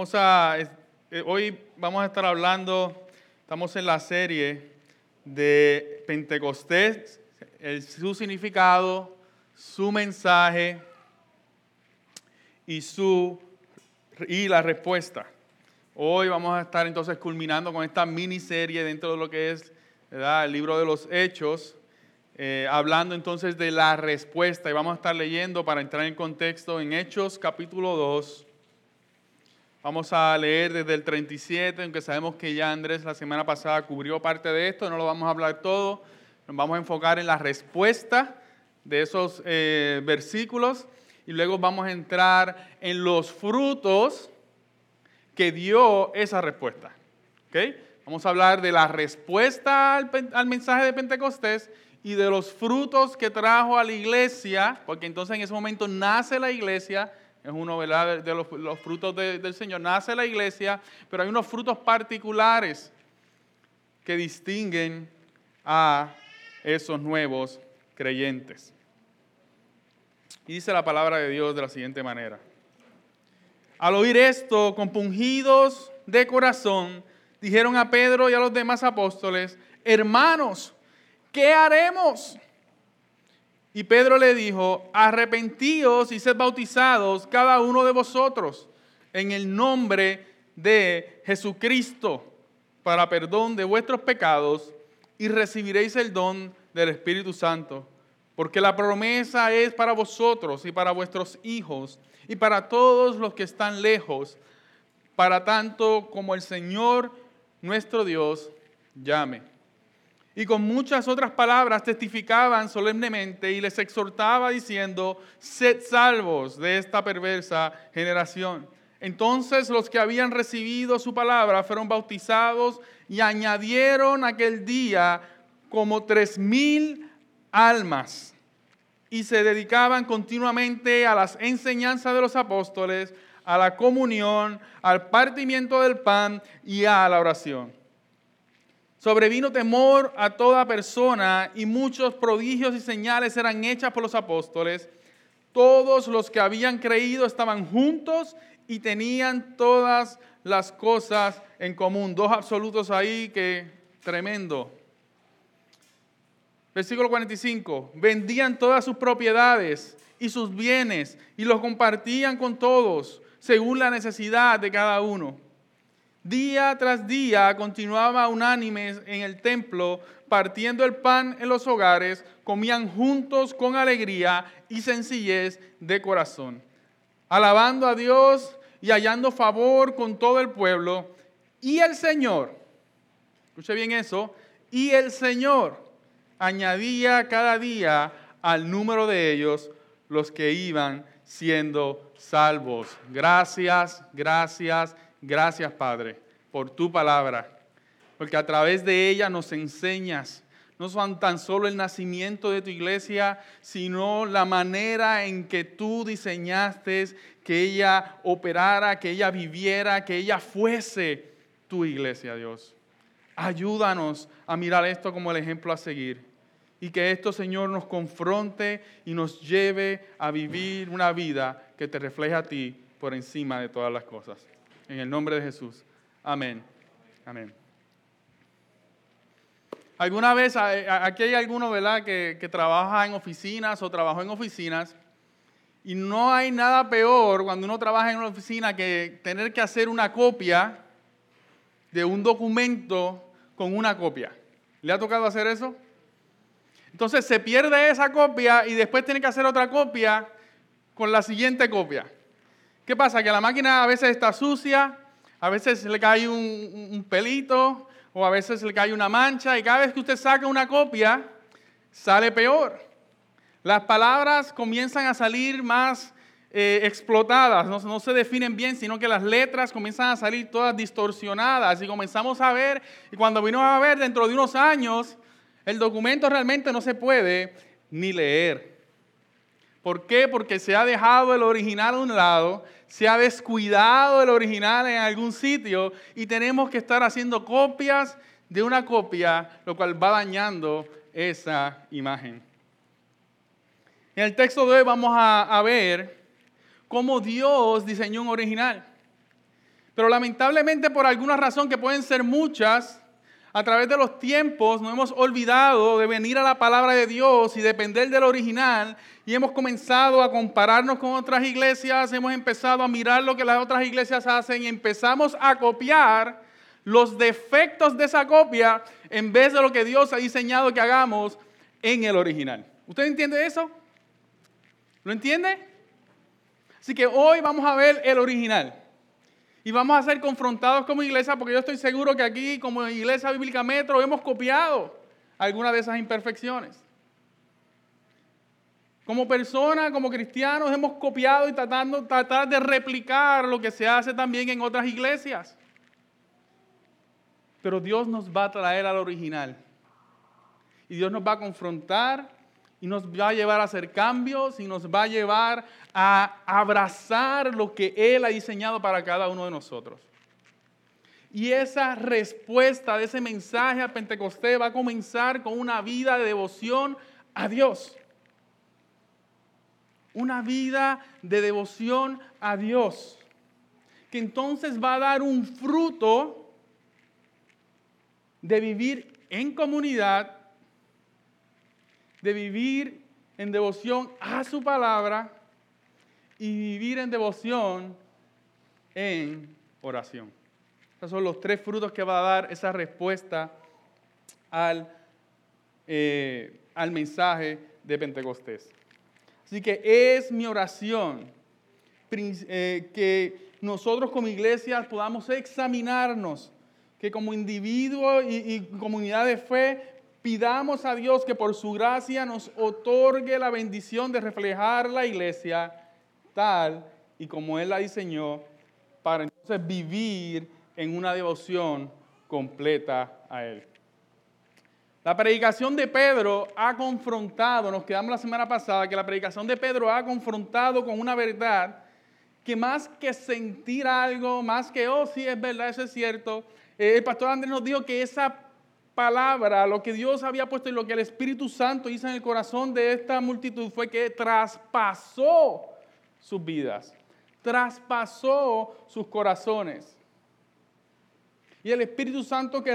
Eh, hoy vamos a estar hablando, estamos en la serie de Pentecostés, su significado, su mensaje y, su, y la respuesta. Hoy vamos a estar entonces culminando con esta miniserie dentro de lo que es el libro de los Hechos, eh, hablando entonces de la respuesta. Y vamos a estar leyendo para entrar en contexto en Hechos capítulo 2. Vamos a leer desde el 37, aunque sabemos que ya Andrés la semana pasada cubrió parte de esto, no lo vamos a hablar todo. Nos vamos a enfocar en la respuesta de esos eh, versículos y luego vamos a entrar en los frutos que dio esa respuesta. Vamos a hablar de la respuesta al, mensaje de Pentecostés y de los frutos que trajo a la iglesia, porque entonces en ese momento nace la iglesia, es uno de los, frutos de, del Señor, nace la iglesia, pero hay unos frutos particulares que distinguen a esos nuevos creyentes. Y dice la palabra de Dios de la siguiente manera. Al oír esto, compungidos de corazón, dijeron a Pedro y a los demás apóstoles, hermanos, ¿qué haremos? Y Pedro le dijo, arrepentíos y sed bautizados cada uno de vosotros en el nombre de Jesucristo para perdón de vuestros pecados y recibiréis el don del Espíritu Santo. Porque la promesa es para vosotros y para vuestros hijos y para todos los que están lejos, para tanto como el Señor nuestro Dios llame. Y con muchas otras palabras testificaban solemnemente y les exhortaba diciendo, sed salvos de esta perversa generación. Entonces los que habían recibido su palabra fueron bautizados y añadieron aquel día como tres mil almas y se dedicaban continuamente a las enseñanzas de los apóstoles, a la comunión, al partimiento del pan y a la oración. Sobrevino temor a toda persona y muchos prodigios y señales eran hechas por los apóstoles. Todos los que habían creído estaban juntos y tenían todas las cosas en común. Dos absolutos ahí que tremendo. Versículo 45, vendían todas sus propiedades y sus bienes y los compartían con todos según la necesidad de cada uno. Día tras día continuaba unánimes en el templo, partiendo el pan en los hogares, comían juntos con alegría y sencillez de corazón, alabando a Dios y hallando favor con todo el pueblo. Y el Señor, escuche bien eso, y el Señor añadía cada día al número de ellos los que iban siendo salvos. Gracias, gracias, gracias Padre por tu palabra, porque a través de ella nos enseñas no son tan solo el nacimiento de tu iglesia, sino la manera en que tú diseñaste que ella operara, que ella viviera, que ella fuese tu iglesia, Dios. Ayúdanos a mirar esto como el ejemplo a seguir y que esto, Señor, nos confronte y nos lleve a vivir una vida que te refleje a ti por encima de todas las cosas. En el nombre de Jesús. Amén. Amén. ¿Alguna vez, aquí hay alguno, ¿verdad?, que, que trabaja en oficinas o trabajó en oficinas. Y no hay nada peor cuando uno trabaja en una oficina que tener que hacer una copia de un documento con una copia. ¿Le ha tocado hacer eso? Entonces se pierde esa copia y después tiene que hacer otra copia con la siguiente copia. ¿Qué pasa? Que la máquina a veces está sucia, a veces le cae un, pelito o a veces le cae una mancha y cada vez que usted saca una copia sale peor. Las palabras comienzan a salir más eh, explotadas, no, no, se definen bien, sino que las letras comienzan a salir todas distorsionadas y comenzamos a ver, y cuando vino a ver dentro de unos años, el documento realmente no se puede ni leer. ¿Por qué? Porque se ha dejado el original a un lado, se ha descuidado el original en algún sitio y tenemos que estar haciendo copias de una copia, lo cual va dañando esa imagen. En el texto de hoy vamos a, a ver cómo Dios diseñó un original. Pero lamentablemente por alguna razón que pueden ser muchas, a través de los tiempos nos hemos olvidado de venir a la palabra de Dios y depender del original y hemos comenzado a compararnos con otras iglesias, hemos empezado a mirar lo que las otras iglesias hacen y empezamos a copiar los defectos de esa copia en vez de lo que Dios ha diseñado que hagamos en el original. ¿Usted entiende eso? ¿Lo entiende? Así que hoy vamos a ver el original. Y vamos a ser confrontados como iglesia, porque yo estoy seguro que aquí, como Iglesia Bíblica Metro, hemos copiado algunas de esas imperfecciones. Como personas, como cristianos, hemos copiado y tratando de replicar lo que se hace también en otras iglesias. Pero Dios nos va a traer al original. Y Dios nos va a confrontar y nos va a llevar a hacer cambios y nos va a llevar a abrazar lo que Él ha diseñado para cada uno de nosotros. Y esa respuesta de ese mensaje a Pentecostés va a comenzar con una vida de devoción a Dios. Una vida de devoción a Dios. Que entonces va a dar un fruto de vivir en comunidad de vivir en devoción a su palabra y vivir en devoción en oración. Esos son los tres frutos que va a dar esa respuesta al, eh, al mensaje de Pentecostés. Así que es mi oración eh, que nosotros como iglesias podamos examinarnos, que como individuo y, y comunidad de fe pidamos a Dios que por su gracia nos otorgue la bendición de reflejar la iglesia tal y como Él la diseñó para entonces vivir en una devoción completa a Él. La predicación de Pedro ha confrontado, nos quedamos la semana pasada, que la predicación de Pedro ha confrontado con una verdad que más que sentir algo, más que, oh sí, es verdad, eso es cierto, eh, el pastor Andrés nos dijo que esa palabra, lo que Dios había puesto y lo que el Espíritu Santo hizo en el corazón de esta multitud fue que traspasó sus vidas, traspasó sus corazones. Y el Espíritu Santo que,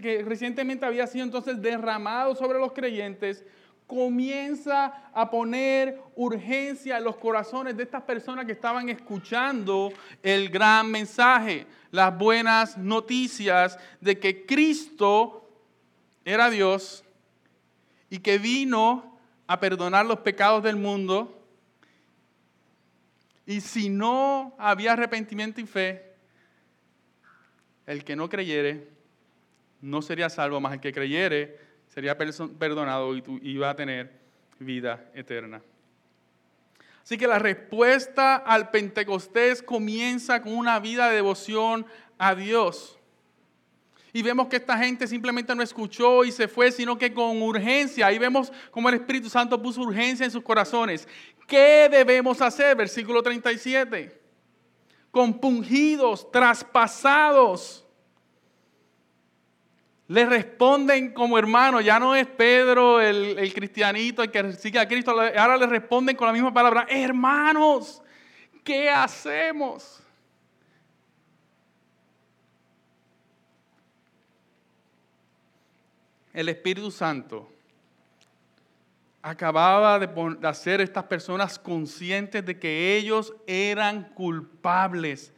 que recientemente había sido entonces derramado sobre los creyentes, comienza a poner urgencia en los corazones de estas personas que estaban escuchando el gran mensaje, las buenas noticias de que Cristo era Dios y que vino a perdonar los pecados del mundo. Y si no había arrepentimiento y fe, el que no creyere no sería salvo, más el que creyere sería perdonado y iba a tener vida eterna. Así que la respuesta al Pentecostés comienza con una vida de devoción a Dios. Y vemos que esta gente simplemente no escuchó y se fue, sino que con urgencia. Ahí vemos cómo el Espíritu Santo puso urgencia en sus corazones. ¿Qué debemos hacer? Versículo 37. Compungidos, traspasados le responden como hermano, ya no es Pedro el, cristianito, el que sigue a Cristo, ahora le responden con la misma palabra, hermanos, ¿qué hacemos? El Espíritu Santo acababa de, de hacer estas personas conscientes de que ellos eran culpables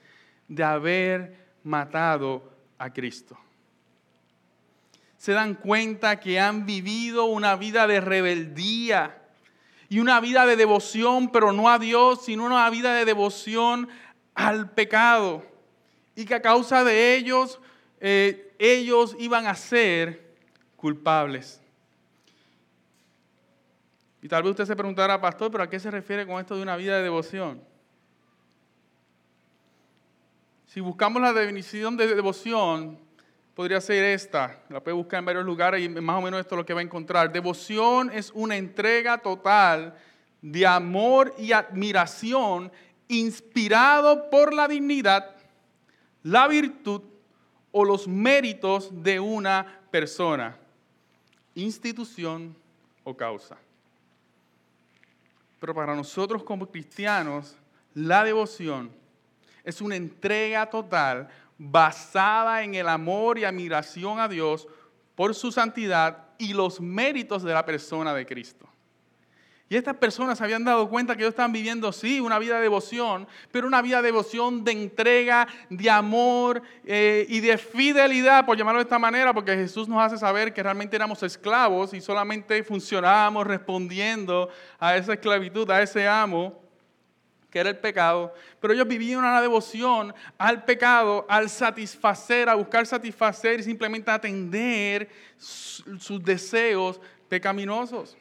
de haber matado a Cristo se dan cuenta que han vivido una vida de rebeldía y una vida de devoción, pero no a Dios, sino una vida de devoción al pecado. Y que a causa de ellos, eh, ellos iban a ser culpables. Y tal vez usted se preguntará, pastor, pero ¿a qué se refiere con esto de una vida de devoción? Si buscamos la definición de devoción, podría ser esta. La puede buscar en varios lugares y más o menos esto es lo que va a encontrar. Devoción es una entrega total de amor y admiración inspirado por la dignidad, la virtud o los méritos de una persona, institución o causa. Pero para nosotros como cristianos, la devoción es una entrega total basada en el amor y admiración a Dios por su santidad y los méritos de la persona de Cristo. Y estas personas habían dado cuenta que ellos estaban viviendo, sí, una vida de devoción, pero una vida de devoción de entrega, de amor eh, y de fidelidad, por llamarlo de esta manera, porque Jesús nos hace saber que realmente éramos esclavos y solamente funcionábamos respondiendo a esa esclavitud, a ese amo que era el pecado, pero ellos vivían una devoción al pecado, al satisfacer, a buscar satisfacer y simplemente atender sus deseos pecaminosos.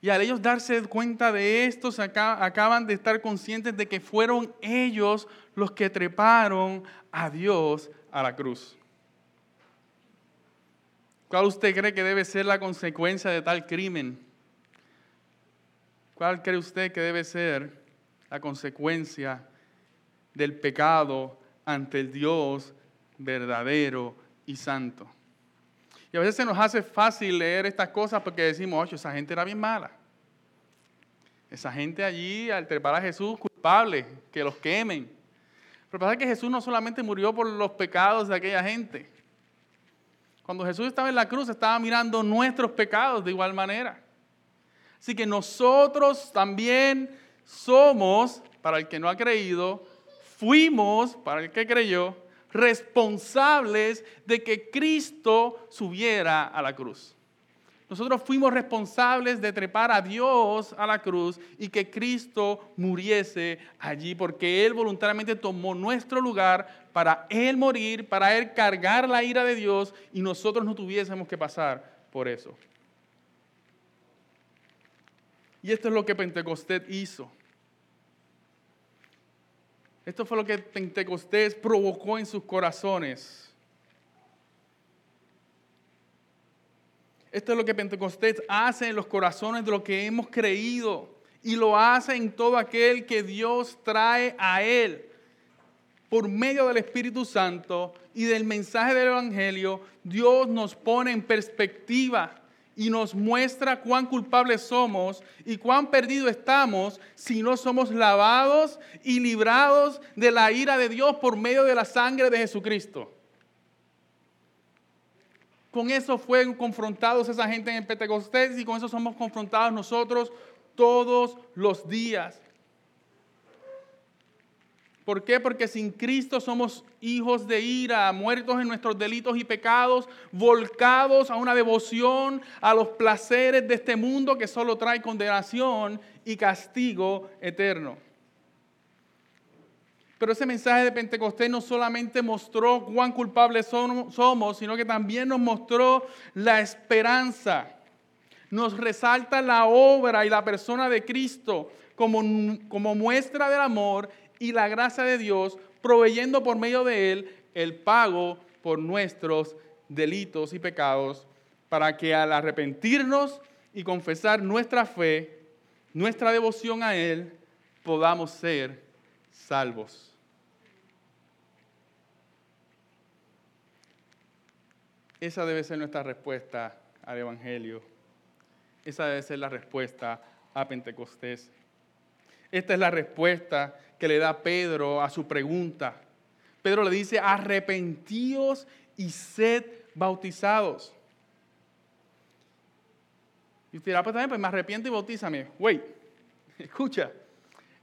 Y al ellos darse cuenta de esto, acaban de estar conscientes de que fueron ellos los que treparon a Dios a la cruz. ¿Cuál usted cree que debe ser la consecuencia de tal crimen? ¿Cuál cree usted que debe ser la consecuencia del pecado ante el Dios verdadero y santo? Y a veces se nos hace fácil leer estas cosas porque decimos, oye, esa gente era bien mala. Esa gente allí, al trepar a Jesús, culpable, que los quemen. Pero pasa que Jesús no solamente murió por los pecados de aquella gente. Cuando Jesús estaba en la cruz, estaba mirando nuestros pecados de igual manera. Así que nosotros también somos, para el que no ha creído, fuimos, para el que creyó, responsables de que Cristo subiera a la cruz. Nosotros fuimos responsables de trepar a Dios a la cruz y que Cristo muriese allí, porque Él voluntariamente tomó nuestro lugar para Él morir, para Él cargar la ira de Dios y nosotros no tuviésemos que pasar por eso. Y esto es lo que Pentecostés hizo. Esto fue lo que Pentecostés provocó en sus corazones. Esto es lo que Pentecostés hace en los corazones de lo que hemos creído y lo hace en todo aquel que Dios trae a Él por medio del Espíritu Santo y del mensaje del Evangelio. Dios nos pone en perspectiva y nos muestra cuán culpables somos y cuán perdidos estamos si no somos lavados y librados de la ira de Dios por medio de la sangre de Jesucristo. Con eso fueron confrontados esa gente en el Pentecostés y con eso somos confrontados nosotros todos los días. ¿Por qué? Porque sin Cristo somos hijos de ira, muertos en nuestros delitos y pecados, volcados a una devoción a los placeres de este mundo que solo trae condenación y castigo eterno. Pero ese mensaje de Pentecostés no solamente mostró cuán culpables somos, sino que también nos mostró la esperanza. Nos resalta la obra y la persona de Cristo como, como muestra del amor y la gracia de Dios, proveyendo por medio de Él el pago por nuestros delitos y pecados, para que al arrepentirnos y confesar nuestra fe, nuestra devoción a Él, podamos ser salvos. Esa debe ser nuestra respuesta al Evangelio. Esa debe ser la respuesta a Pentecostés. Esta es la respuesta que le da Pedro a su pregunta. Pedro le dice, arrepentíos y sed bautizados. Y usted dirá, pues también, pues me arrepiento y bautízame. Wait, escucha.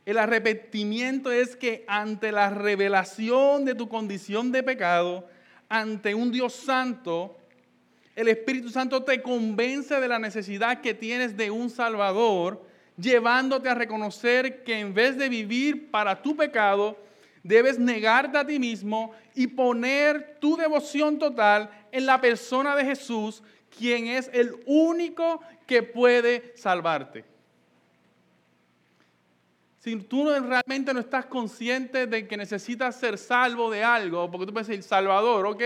El arrepentimiento es que ante la revelación de tu condición de pecado, ante un Dios santo, el Espíritu Santo te convence de la necesidad que tienes de un Salvador llevándote a reconocer que en vez de vivir para tu pecado, debes negarte a ti mismo y poner tu devoción total en la persona de Jesús, quien es el único que puede salvarte. Si tú realmente no estás consciente de que necesitas ser salvo de algo, porque tú puedes decir, Salvador, ok,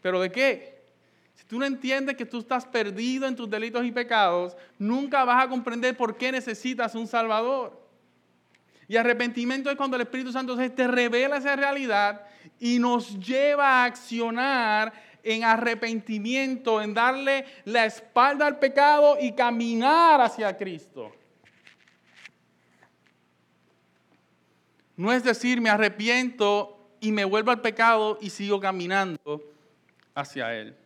pero ¿de qué? Tú no entiendes que tú estás perdido en tus delitos y pecados, nunca vas a comprender por qué necesitas un Salvador. Y arrepentimiento es cuando el Espíritu Santo te revela esa realidad y nos lleva a accionar en arrepentimiento, en darle la espalda al pecado y caminar hacia Cristo. No es decir, me arrepiento y me vuelvo al pecado y sigo caminando hacia Él.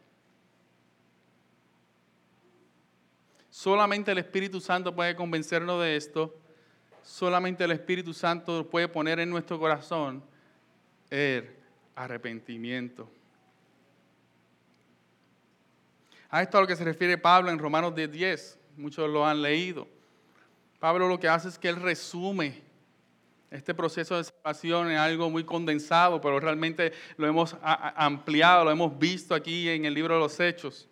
Solamente el Espíritu Santo puede convencernos de esto. Solamente el Espíritu Santo puede poner en nuestro corazón el arrepentimiento. A esto a lo que se refiere Pablo en Romanos 10, muchos lo han leído. Pablo lo que hace es que él resume este proceso de salvación en algo muy condensado, pero realmente lo hemos ampliado, lo hemos visto aquí en el libro de los Hechos.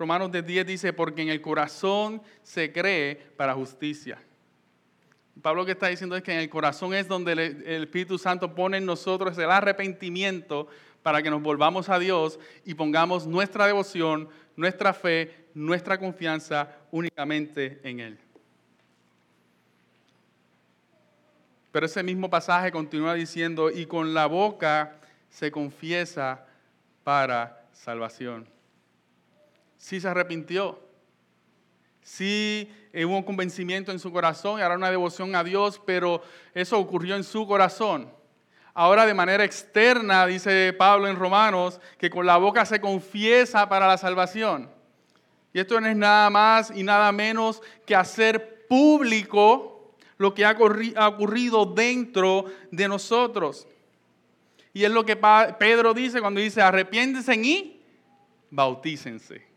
Romanos 10 dice, porque en el corazón se cree para justicia. Pablo lo que está diciendo es que en el corazón es donde el Espíritu Santo pone en nosotros el arrepentimiento para que nos volvamos a Dios y pongamos nuestra devoción, nuestra fe, nuestra confianza únicamente en Él. Pero ese mismo pasaje continúa diciendo, y con la boca se confiesa para salvación. Sí se arrepintió, sí hubo un convencimiento en su corazón y ahora una devoción a Dios, pero eso ocurrió en su corazón. Ahora de manera externa, dice Pablo en Romanos, que con la boca se confiesa para la salvación. Y esto no es nada más y nada menos que hacer público lo que ha ocurrido dentro de nosotros. Y es lo que Pedro dice cuando dice, arrepiéntense y bautícense.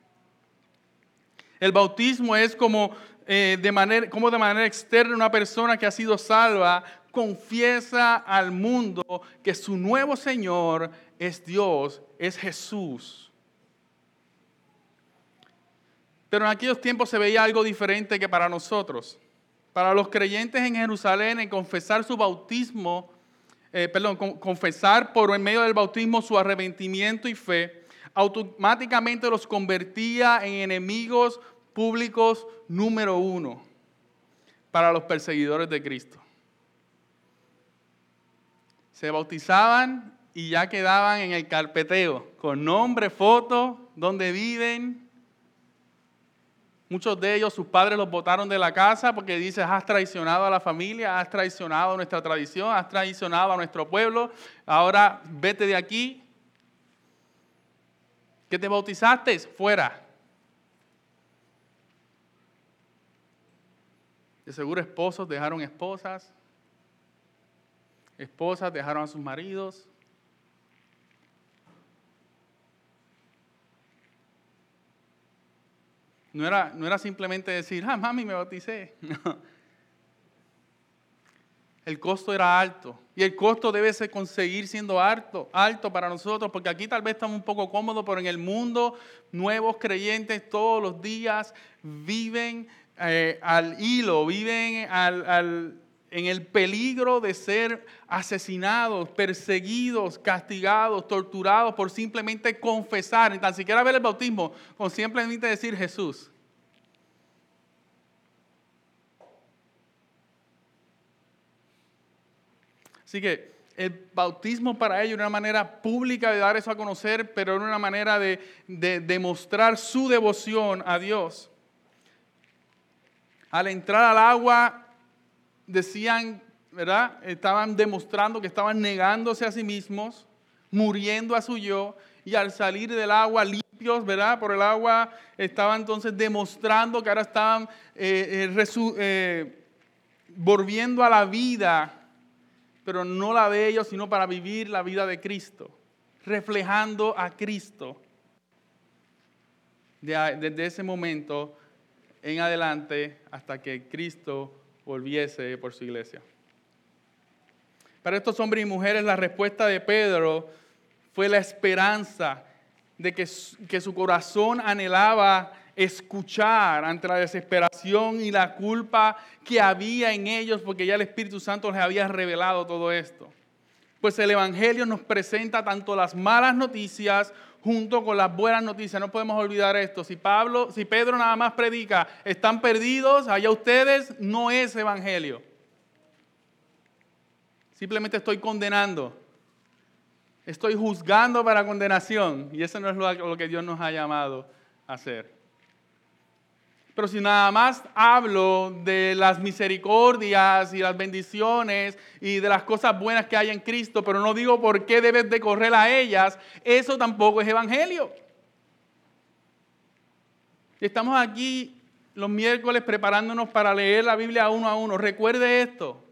El bautismo es como, eh, de manera, como de manera externa una persona que ha sido salva confiesa al mundo que su nuevo Señor es Dios, es Jesús. Pero en aquellos tiempos se veía algo diferente que para nosotros. Para los creyentes en Jerusalén, en confesar su bautismo, eh, perdón, confesar por medio del bautismo su arrepentimiento y fe, automáticamente los convertía en enemigos públicos número uno para los perseguidores de Cristo se bautizaban y ya quedaban en el carpeteo, con nombre, foto, donde viven. Muchos de ellos, sus padres los botaron de la casa porque dices, has traicionado a la familia, has traicionado a nuestra tradición, has traicionado a nuestro pueblo, ahora vete de aquí. ¿Qué te bautizaste? Fuera. De seguro esposos dejaron esposas, esposas dejaron a sus maridos. No era, no era simplemente decir, ah, mami, me bauticé. El costo era alto. Y el costo debe conseguir siendo alto, alto para nosotros, porque aquí tal vez estamos un poco cómodos, pero en el mundo nuevos creyentes todos los días viven eh, al hilo, viven al, en el peligro de ser asesinados, perseguidos, castigados, torturados por simplemente confesar, ni tan siquiera ver el bautismo, con simplemente decir Jesús. Así que el bautismo para ellos era una manera pública de dar eso a conocer, pero era una manera de demostrar su devoción a Dios. Al entrar al agua, decían, ¿verdad? Estaban demostrando que estaban negándose a sí mismos, muriendo a su yo, y al salir del agua limpios, ¿verdad? Por el agua, estaban entonces demostrando que ahora estaban eh, eh, eh, volviendo a la vida, pero no la de ellos, sino para vivir la vida de Cristo, reflejando a Cristo. Desde ese momento en adelante hasta que Cristo volviese por su iglesia. Para estos hombres y mujeres la respuesta de Pedro fue la esperanza de que, que su corazón anhelaba escuchar ante la desesperación y la culpa que había en ellos porque ya el Espíritu Santo les había revelado todo esto. Pues el Evangelio nos presenta tanto las malas noticias junto con las buenas noticias. No podemos olvidar esto. Si Pablo, si Pedro nada más predica, están perdidos, allá ustedes, no es evangelio. Simplemente estoy condenando. Estoy juzgando para condenación. Y eso no es lo que Dios nos ha llamado a hacer. Pero si nada más hablo de las misericordias y las bendiciones y de las cosas buenas que hay en Cristo, pero no digo por qué debes de correr a ellas, eso tampoco es evangelio. Estamos aquí los miércoles preparándonos para leer la Biblia uno a uno. Recuerde esto.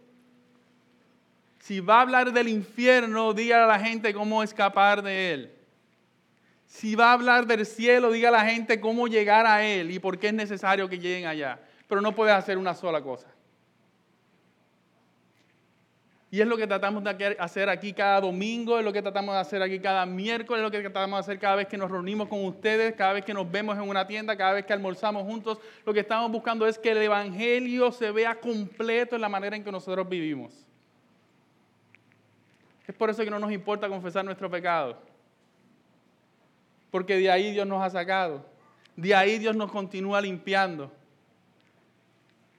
Si va a hablar del infierno, dígale a la gente cómo escapar de él. Si va a hablar del cielo, diga a la gente cómo llegar a Él y por qué es necesario que lleguen allá. Pero no puedes hacer una sola cosa. Y es lo que tratamos de hacer aquí cada domingo, es lo que tratamos de hacer aquí cada miércoles, es lo que tratamos de hacer cada vez que nos reunimos con ustedes, cada vez que nos vemos en una tienda, cada vez que almorzamos juntos. Lo que estamos buscando es que el Evangelio se vea completo en la manera en que nosotros vivimos. Es por eso que no nos importa confesar nuestro pecado porque de ahí Dios nos ha sacado. De ahí Dios nos continúa limpiando.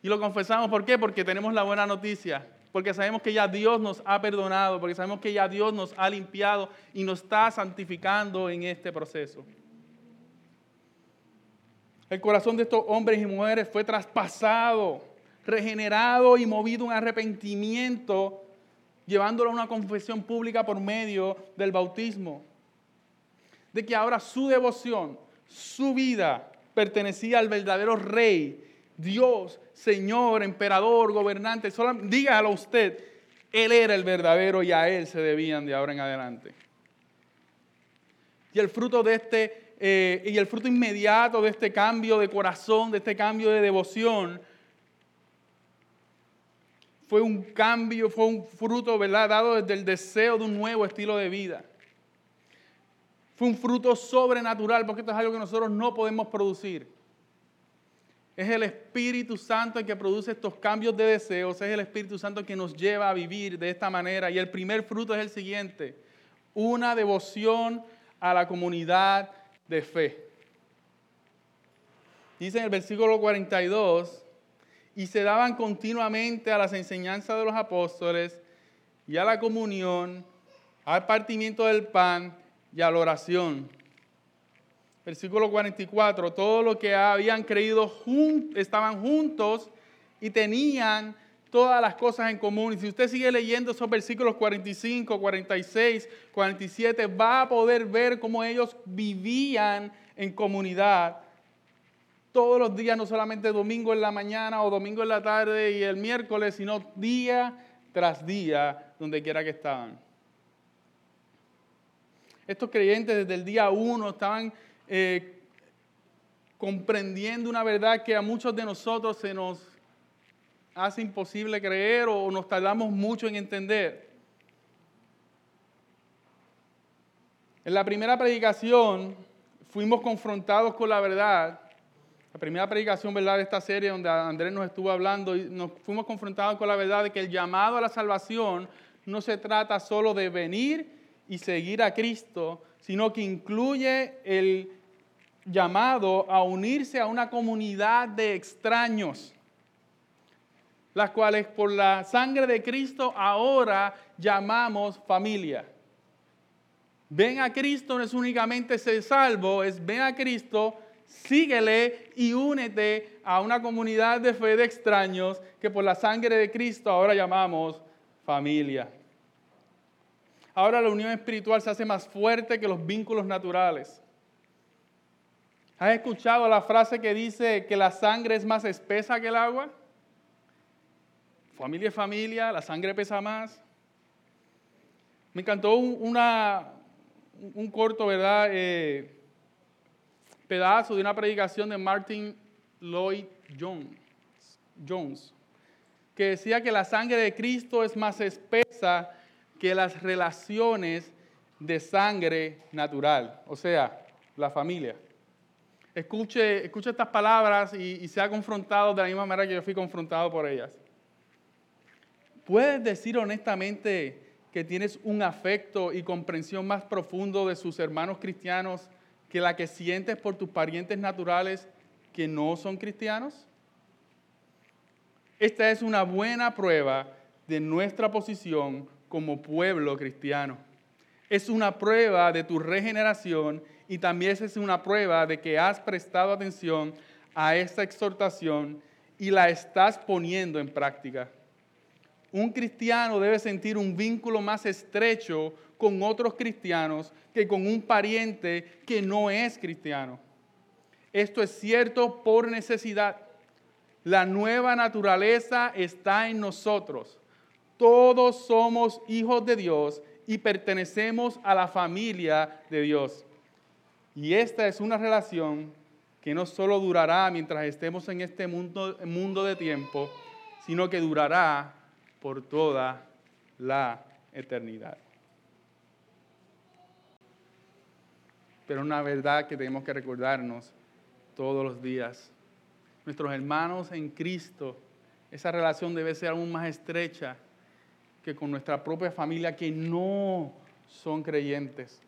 Y lo confesamos, ¿por qué? Porque tenemos la buena noticia, porque sabemos que ya Dios nos ha perdonado, porque sabemos que ya Dios nos ha limpiado y nos está santificando en este proceso. El corazón de estos hombres y mujeres fue traspasado, regenerado y movido un arrepentimiento, llevándolo a una confesión pública por medio del bautismo de que ahora su devoción, su vida pertenecía al verdadero rey, Dios, Señor, emperador, gobernante. Dígalo usted, Él era el verdadero y a Él se debían de ahora en adelante. Y el fruto de este, eh, y el fruto inmediato de este cambio de corazón, de este cambio de devoción, fue un cambio, fue un fruto. Dado desde el deseo de un nuevo estilo de vida. Un fruto sobrenatural, porque esto es algo que nosotros no podemos producir. Es el Espíritu Santo el que produce estos cambios de deseos, es el Espíritu Santo el que nos lleva a vivir de esta manera. Y el primer fruto es el siguiente, una devoción a la comunidad de fe. Dice en el versículo 42, y se daban continuamente a las enseñanzas de los apóstoles y a la comunión, al partimiento del pan y a la oración. Versículo 44, todo lo que habían creído estaban juntos y tenían todas las cosas en común. Y si usted sigue leyendo esos versículos 45, 46, 47, va a poder ver cómo ellos vivían en comunidad todos los días, no solamente domingo en la mañana o domingo en la tarde y el miércoles, sino día tras día, donde quiera que estaban. Estos creyentes desde el día uno estaban eh, comprendiendo una verdad que a muchos de nosotros se nos hace imposible creer o nos tardamos mucho en entender. En la primera predicación fuimos confrontados con la verdad. La primera predicación ¿verdad? de esta serie donde Andrés nos estuvo hablando, y nos fuimos confrontados con la verdad de que el llamado a la salvación no se trata solo de venir y seguir a Cristo, sino que incluye el llamado a unirse a una comunidad de extraños, las cuales por la sangre de Cristo ahora llamamos familia. Ven a Cristo no es únicamente ser salvo, es ven a Cristo, síguele y únete a una comunidad de fe de extraños que por la sangre de Cristo ahora llamamos familia. Ahora la unión espiritual se hace más fuerte que los vínculos naturales. ¿Has escuchado la frase que dice que la sangre es más espesa que el agua? Familia es familia, la sangre pesa más. Me encantó un, una, un corto, ¿verdad? Eh, pedazo de una predicación de Martin Lloyd Jones, Jones, que decía que la sangre de Cristo es más espesa que las relaciones de sangre natural, o sea, la familia. Escuche, estas palabras y, se ha confrontado de la misma manera que yo fui confrontado por ellas. ¿Puedes decir honestamente que tienes un afecto y comprensión más profundo de sus hermanos cristianos que la que sientes por tus parientes naturales que no son cristianos? Esta es una buena prueba de nuestra posición como pueblo cristiano. Es una prueba de tu regeneración y también es una prueba de que has prestado atención a esta exhortación y la estás poniendo en práctica. Un cristiano debe sentir un vínculo más estrecho con otros cristianos que con un pariente que no es cristiano. Esto es cierto por necesidad. La nueva naturaleza está en nosotros. Todos somos hijos de Dios y pertenecemos a la familia de Dios. Y esta es una relación que no solo durará mientras estemos en este mundo, mundo de tiempo, sino que durará por toda la eternidad. Pero una verdad que tenemos que recordarnos todos los días. Nuestros hermanos en Cristo, esa relación debe ser aún más estrecha que con nuestra propia familia que no son creyentes.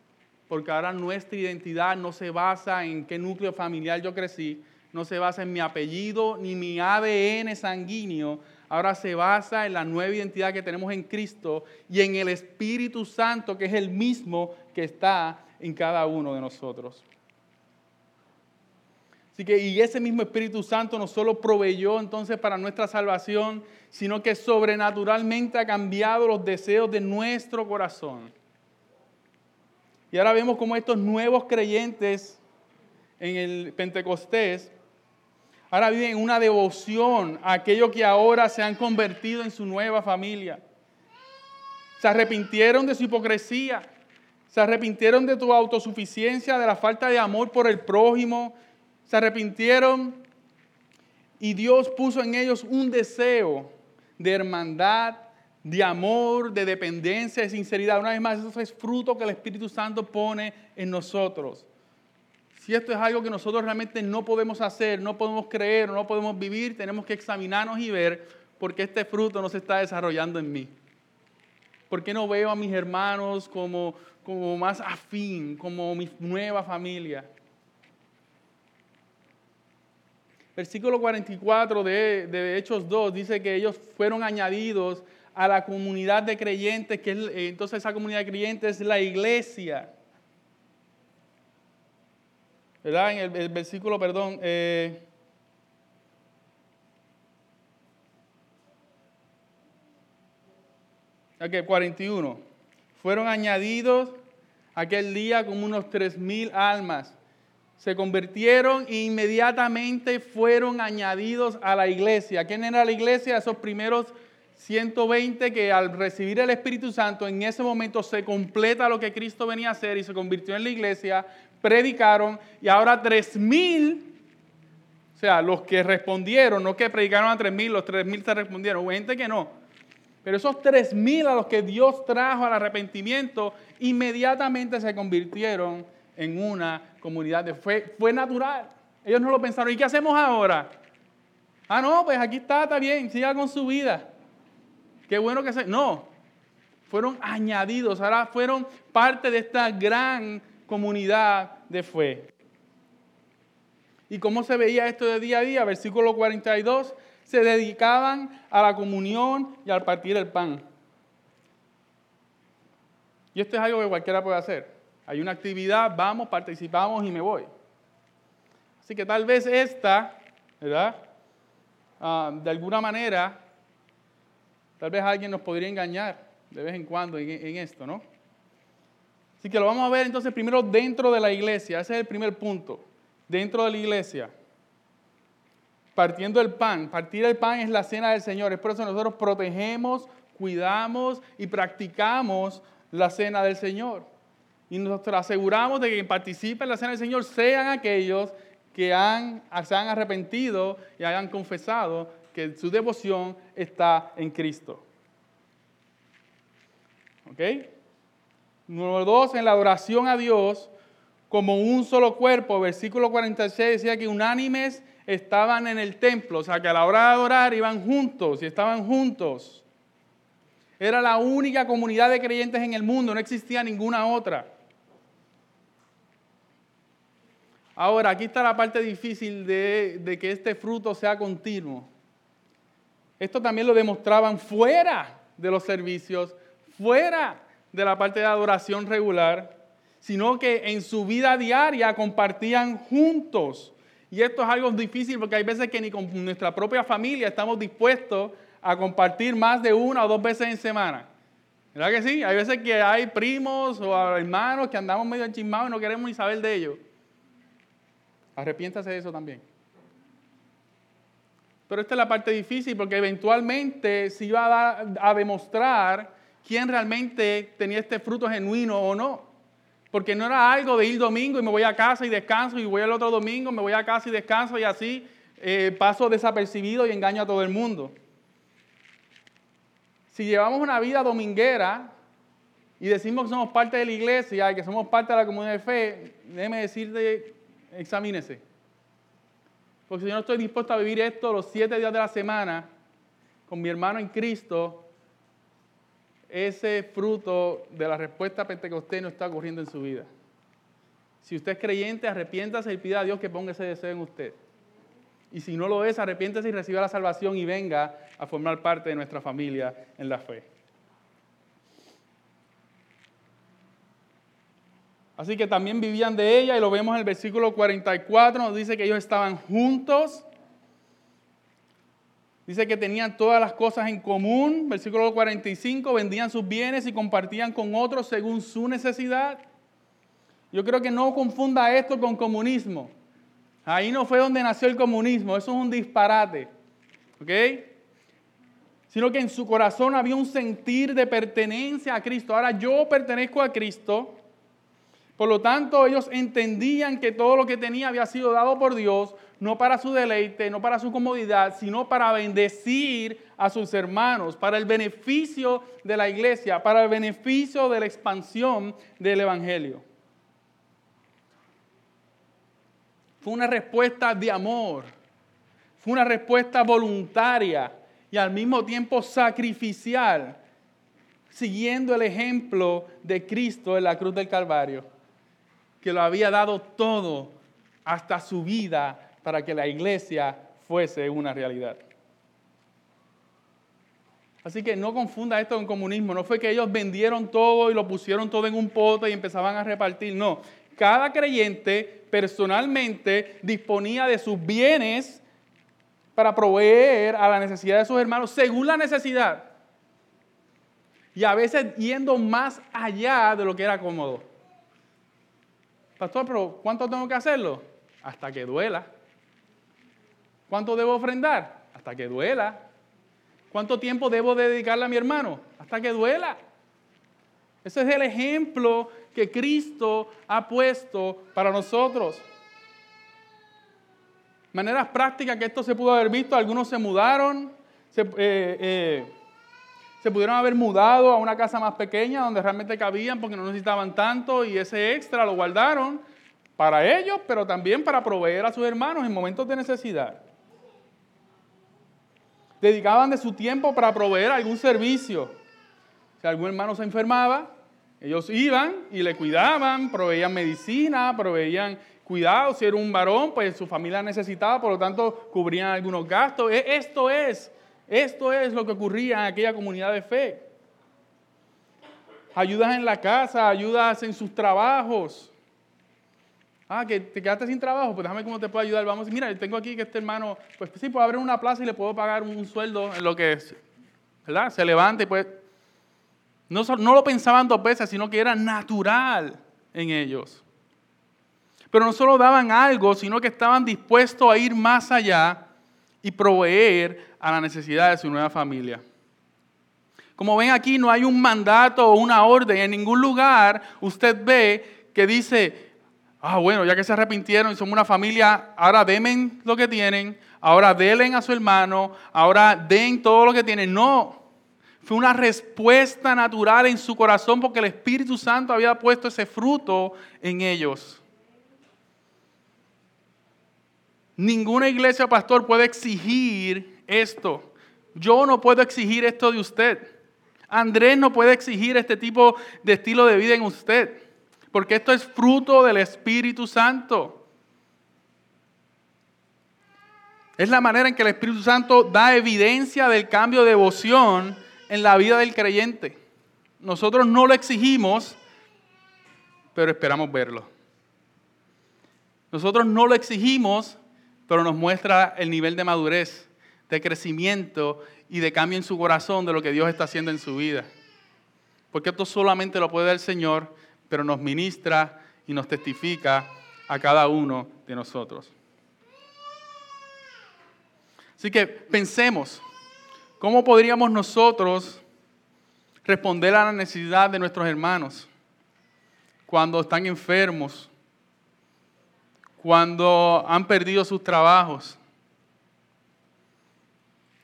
Porque ahora nuestra identidad no se basa en qué núcleo familiar yo crecí, no se basa en mi apellido ni mi ADN sanguíneo, ahora se basa en la nueva identidad que tenemos en Cristo y en el Espíritu Santo, que es el mismo que está en cada uno de nosotros. Así que, y ese mismo Espíritu Santo no solo proveyó entonces para nuestra salvación, sino que sobrenaturalmente ha cambiado los deseos de nuestro corazón. Y ahora vemos cómo estos nuevos creyentes en el Pentecostés ahora viven una devoción a aquellos que ahora se han convertido en su nueva familia. Se arrepintieron de su hipocresía, se arrepintieron de tu autosuficiencia, de la falta de amor por el prójimo, se arrepintieron y Dios puso en ellos un deseo de hermandad, de amor, de dependencia, de sinceridad. Una vez más, eso es fruto que el Espíritu Santo pone en nosotros. Si esto es algo que nosotros realmente no podemos hacer, no podemos creer, no podemos vivir, tenemos que examinarnos y ver por qué este fruto no se está desarrollando en mí. ¿Por qué no veo a mis hermanos como, como más afín, como mi nueva familia? Versículo 44 de, de, Hechos 2 dice que ellos fueron añadidos a la comunidad de creyentes, que eh, entonces esa comunidad de creyentes es la iglesia. ¿Verdad? En el, versículo, perdón. Eh, ok, 41. Fueron añadidos aquel día como unos tres mil almas se convirtieron e inmediatamente fueron añadidos a la iglesia. ¿Quién era la iglesia? Esos primeros 120 que al recibir el Espíritu Santo en ese momento se completa lo que Cristo venía a hacer y se convirtió en la iglesia, predicaron y ahora 3000 o sea, los que respondieron, no que predicaron a 3.000, los 3.000 se respondieron, hubo gente que no. Pero esos 3.000 a los que Dios trajo al arrepentimiento, inmediatamente se convirtieron en una comunidad de fe. Fue natural. Ellos no lo pensaron. ¿Y qué hacemos ahora? Ah, no, pues aquí está, está bien, siga con su vida. Qué bueno que se... No, fueron añadidos, ahora fueron parte de esta gran comunidad de fe. ¿Y cómo se veía esto de día a día? Versículo 42, se dedicaban a la comunión y al partir el pan. Y esto es algo que cualquiera puede hacer. Hay una actividad, vamos, participamos y me voy. Así que tal vez esta, ¿verdad? Ah, de alguna manera, tal vez alguien nos podría engañar de vez en cuando en, esto, ¿no? Así que lo vamos a ver entonces primero dentro de la iglesia. Ese es el primer punto. Dentro de la iglesia. Partiendo el pan. Partir el pan es la cena del Señor. Es por eso nosotros protegemos, cuidamos y practicamos la cena del Señor. Y nosotros aseguramos de que quien participe en la cena del Señor sean aquellos que han, se han arrepentido y hayan confesado que su devoción está en Cristo. ¿Ok? Número dos, en la adoración a Dios como un solo cuerpo. Versículo 46 decía que unánimes estaban en el templo, o sea que a la hora de adorar iban juntos y estaban juntos. Era la única comunidad de creyentes en el mundo, no existía ninguna otra. Ahora, aquí está la parte difícil de, que este fruto sea continuo. Esto también lo demostraban fuera de los servicios, fuera de la parte de adoración regular, sino que en su vida diaria compartían juntos Y esto es algo difícil porque hay veces que ni con nuestra propia familia estamos dispuestos a compartir más de una o dos veces en semana. ¿Verdad que sí? Hay veces que hay primos o hermanos que andamos medio enchismados y no queremos ni saber de ellos. Arrepiéntase de eso también. Pero esta es la parte difícil porque eventualmente se iba a, demostrar quién realmente tenía este fruto genuino o no. Porque no era algo de ir domingo y me voy a casa y descanso y voy al otro domingo, me voy a casa y descanso y así eh, paso desapercibido y engaño a todo el mundo. Si llevamos una vida dominguera y decimos que somos parte de la iglesia y que somos parte de la comunidad de fe, déjeme decirte, examínese. Porque si yo no estoy dispuesto a vivir esto los siete días de la semana con mi hermano en Cristo, ese fruto de la respuesta pentecostés no está ocurriendo en su vida. Si usted es creyente, arrepiéntase y pida a Dios que ponga ese deseo en usted. Y si no lo es, arrepiéntase y reciba la salvación y venga a formar parte de nuestra familia en la fe. Así que también vivían de ella y lo vemos en el versículo 44, nos dice que ellos estaban juntos. Dice que tenían todas las cosas en común. Versículo 45, vendían sus bienes y compartían con otros según su necesidad. Yo creo que no confunda esto con comunismo. Ahí no fue donde nació el comunismo, eso es un disparate. ¿Ok? Sino que en su corazón había un sentir de pertenencia a Cristo. Ahora yo pertenezco a Cristo por lo tanto, ellos entendían que todo lo que tenía había sido dado por Dios, no para su deleite, no para su comodidad, sino para bendecir a sus hermanos, para el beneficio de la iglesia, para el beneficio de la expansión del Evangelio. Fue una respuesta de amor, fue una respuesta voluntaria y al mismo tiempo sacrificial, siguiendo el ejemplo de Cristo en la cruz del Calvario que lo había dado todo hasta su vida para que la iglesia fuese una realidad. Así que no confunda esto con comunismo. No fue que ellos vendieron todo y lo pusieron todo en un pote y empezaban a repartir. No. Cada creyente personalmente disponía de sus bienes para proveer a la necesidad de sus hermanos según la necesidad. Y a veces yendo más allá de lo que era cómodo. Pastor, pero ¿cuánto tengo que hacerlo? Hasta que duela. ¿Cuánto debo ofrendar? Hasta que duela. ¿Cuánto tiempo debo dedicarle a mi hermano? Hasta que duela. Ese es el ejemplo que Cristo ha puesto para nosotros. Maneras prácticas que esto se pudo haber visto. Algunos se mudaron, eh, eh, se pudieron haber mudado a una casa más pequeña donde realmente cabían porque no necesitaban tanto y ese extra lo guardaron para ellos, pero también para proveer a sus hermanos en momentos de necesidad. Dedicaban de su tiempo para proveer algún servicio. Si algún hermano se enfermaba, ellos iban y le cuidaban, proveían medicina, proveían cuidado. Si era un varón, pues su familia necesitaba, por lo tanto cubrían algunos gastos. E, esto es esto es lo que ocurría en aquella comunidad de fe. Ayudas en la casa, ayudas en sus trabajos. Ah, que te quedaste sin trabajo, pues déjame cómo te puedo ayudar. Vamos, mira, tengo aquí que este hermano, pues sí, puedo abrir una plaza y le puedo pagar un sueldo en lo que es, ¿verdad? Se levanta y pues, no, no lo pensaban dos veces, sino que era natural en ellos. Pero no solo daban algo, sino que estaban dispuestos a ir más allá y proveer a la necesidad de su nueva familia. Como ven aquí, no hay un mandato o una orden. En ningún lugar usted ve que dice, ah, bueno, ya que se arrepintieron y son una familia, ahora demen lo que tienen, ahora denle a su hermano, ahora den todo lo que tienen. No, fue una respuesta natural en su corazón porque el Espíritu Santo había puesto ese fruto en ellos. Ninguna iglesia, pastor, puede exigir esto. Yo no puedo exigir esto de usted. Andrés no puede exigir este tipo de estilo de vida en usted, porque esto es fruto del Espíritu Santo. Es la manera en que el Espíritu Santo da evidencia del cambio de devoción en la vida del creyente. Nosotros no lo exigimos, pero esperamos verlo. Nosotros no lo exigimos, pero nos muestra el nivel de madurez, de crecimiento y de cambio en su corazón de lo que Dios está haciendo en su vida. Porque esto solamente lo puede dar el Señor, pero nos ministra y nos testifica a cada uno de nosotros. Así que pensemos, ¿cómo podríamos nosotros responder a la necesidad de nuestros hermanos cuando están enfermos, cuando han perdido sus trabajos?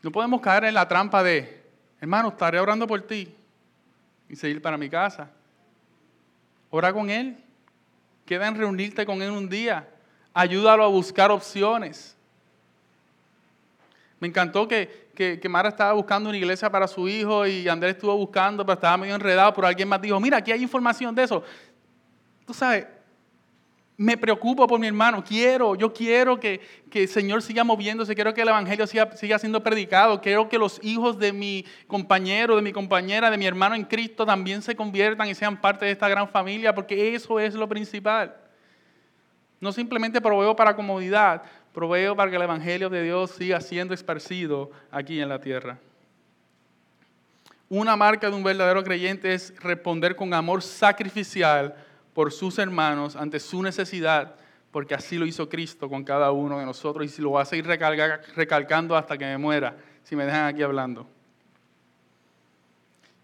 No podemos caer en la trampa de, hermano, estaré orando por ti y seguir para mi casa. Ora con él. Queda en reunirte con él un día. Ayúdalo a buscar opciones. Me encantó que, que, Mara estaba buscando una iglesia para su hijo y Andrés estuvo buscando, pero estaba medio enredado, pero alguien más dijo, mira, aquí hay información de eso. Tú sabes, me preocupo por mi hermano, quiero, yo quiero que, que el Señor siga moviéndose, quiero que el Evangelio siga, siga, siendo predicado, quiero que los hijos de mi compañero, de mi compañera, de mi hermano en Cristo también se conviertan y sean parte de esta gran familia, porque eso es lo principal. No simplemente proveo para comodidad, proveo para que el Evangelio de Dios siga siendo esparcido aquí en la tierra. Una marca de un verdadero creyente es responder con amor sacrificial por sus hermanos ante su necesidad, porque así lo hizo Cristo con cada uno de nosotros y si lo va a seguir recalcando hasta que me muera, si me dejan aquí hablando.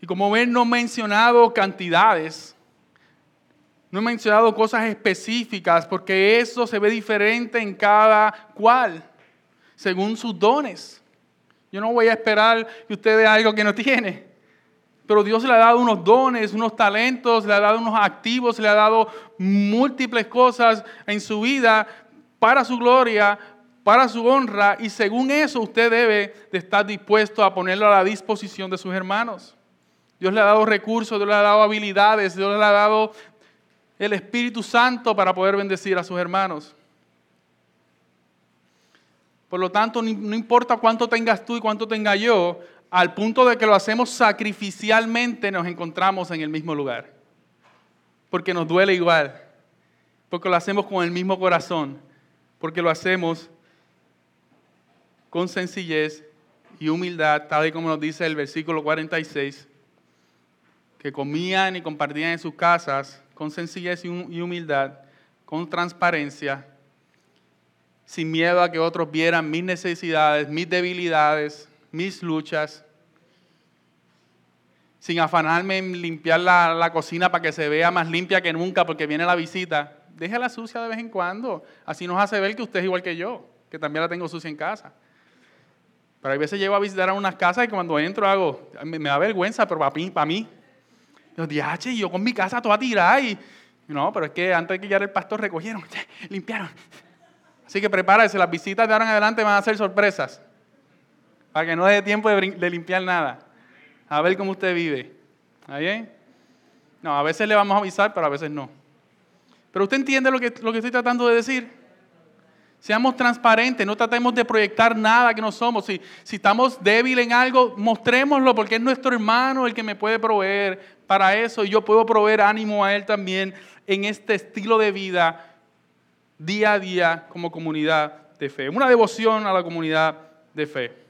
Y como ven, no he mencionado cantidades, no he mencionado cosas específicas porque eso se ve diferente en cada cual, según sus dones. Yo no voy a esperar que usted vea algo que no tiene. Pero Dios le ha dado unos dones, unos talentos, le ha dado unos activos, le ha dado múltiples cosas en su vida para su gloria, para su honra. Y según eso usted debe de estar dispuesto a ponerlo a la disposición de sus hermanos. Dios le ha dado recursos, Dios le ha dado habilidades, Dios le ha dado el Espíritu Santo para poder bendecir a sus hermanos. Por lo tanto, no importa cuánto tengas tú y cuánto tenga yo, al punto de que lo hacemos sacrificialmente, nos encontramos en el mismo lugar. Porque nos duele igual, porque lo hacemos con el mismo corazón, porque lo hacemos con sencillez y humildad, tal y como nos dice el versículo 46, que comían y compartían en sus casas con sencillez y humildad, con transparencia, sin miedo a que otros vieran mis necesidades, mis debilidades, mis luchas, sin afanarme en limpiar la, cocina para que se vea más limpia que nunca porque viene la visita. Déjela sucia de vez en cuando. Así nos hace ver que usted es igual que yo, que también la tengo sucia en casa. Pero a veces llego a visitar a unas casas y cuando entro hago, me, da vergüenza, pero para mí, para mí los diaches, y yo con mi casa toda tirada y... No, pero es que antes de que llegara el pastor recogieron, limpiaron. Así que prepárese, las visitas de ahora en adelante van a ser sorpresas. Para que no dé tiempo de, limpiar nada. A ver cómo usted vive. ¿Está? No, a veces le vamos a avisar, pero a veces no. Pero usted entiende lo que, lo que estoy tratando de decir. Seamos transparentes, no tratemos de proyectar nada que no somos. Si, si estamos débiles en algo, mostrémoslo porque es nuestro hermano el que me puede proveer para eso y yo puedo proveer ánimo a Él también en este estilo de vida día a día como comunidad de fe. Una devoción a la comunidad de fe.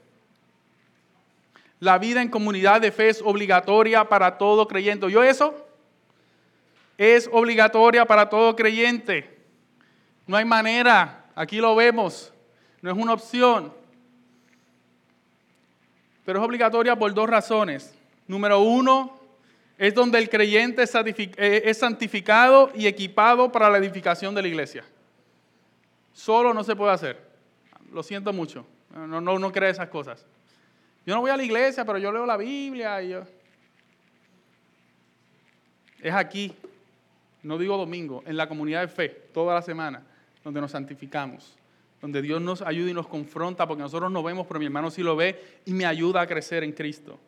La vida en comunidad de fe es obligatoria para todo creyente. ¿Yo eso? Es obligatoria para todo creyente. No hay manera. Aquí lo vemos. No es una opción. Pero es obligatoria por dos razones. Número uno, es donde el creyente eh, es santificado y equipado para la edificación de la iglesia. Solo no se puede hacer. Lo siento mucho. No, no, no esas cosas. Yo no voy a la iglesia, pero yo leo la Biblia y yo... Es aquí, no digo domingo, en la comunidad de fe, toda la semana, donde nos santificamos, donde Dios nos ayuda y nos confronta, porque nosotros no vemos, pero mi hermano sí lo ve y me ayuda a crecer en Cristo.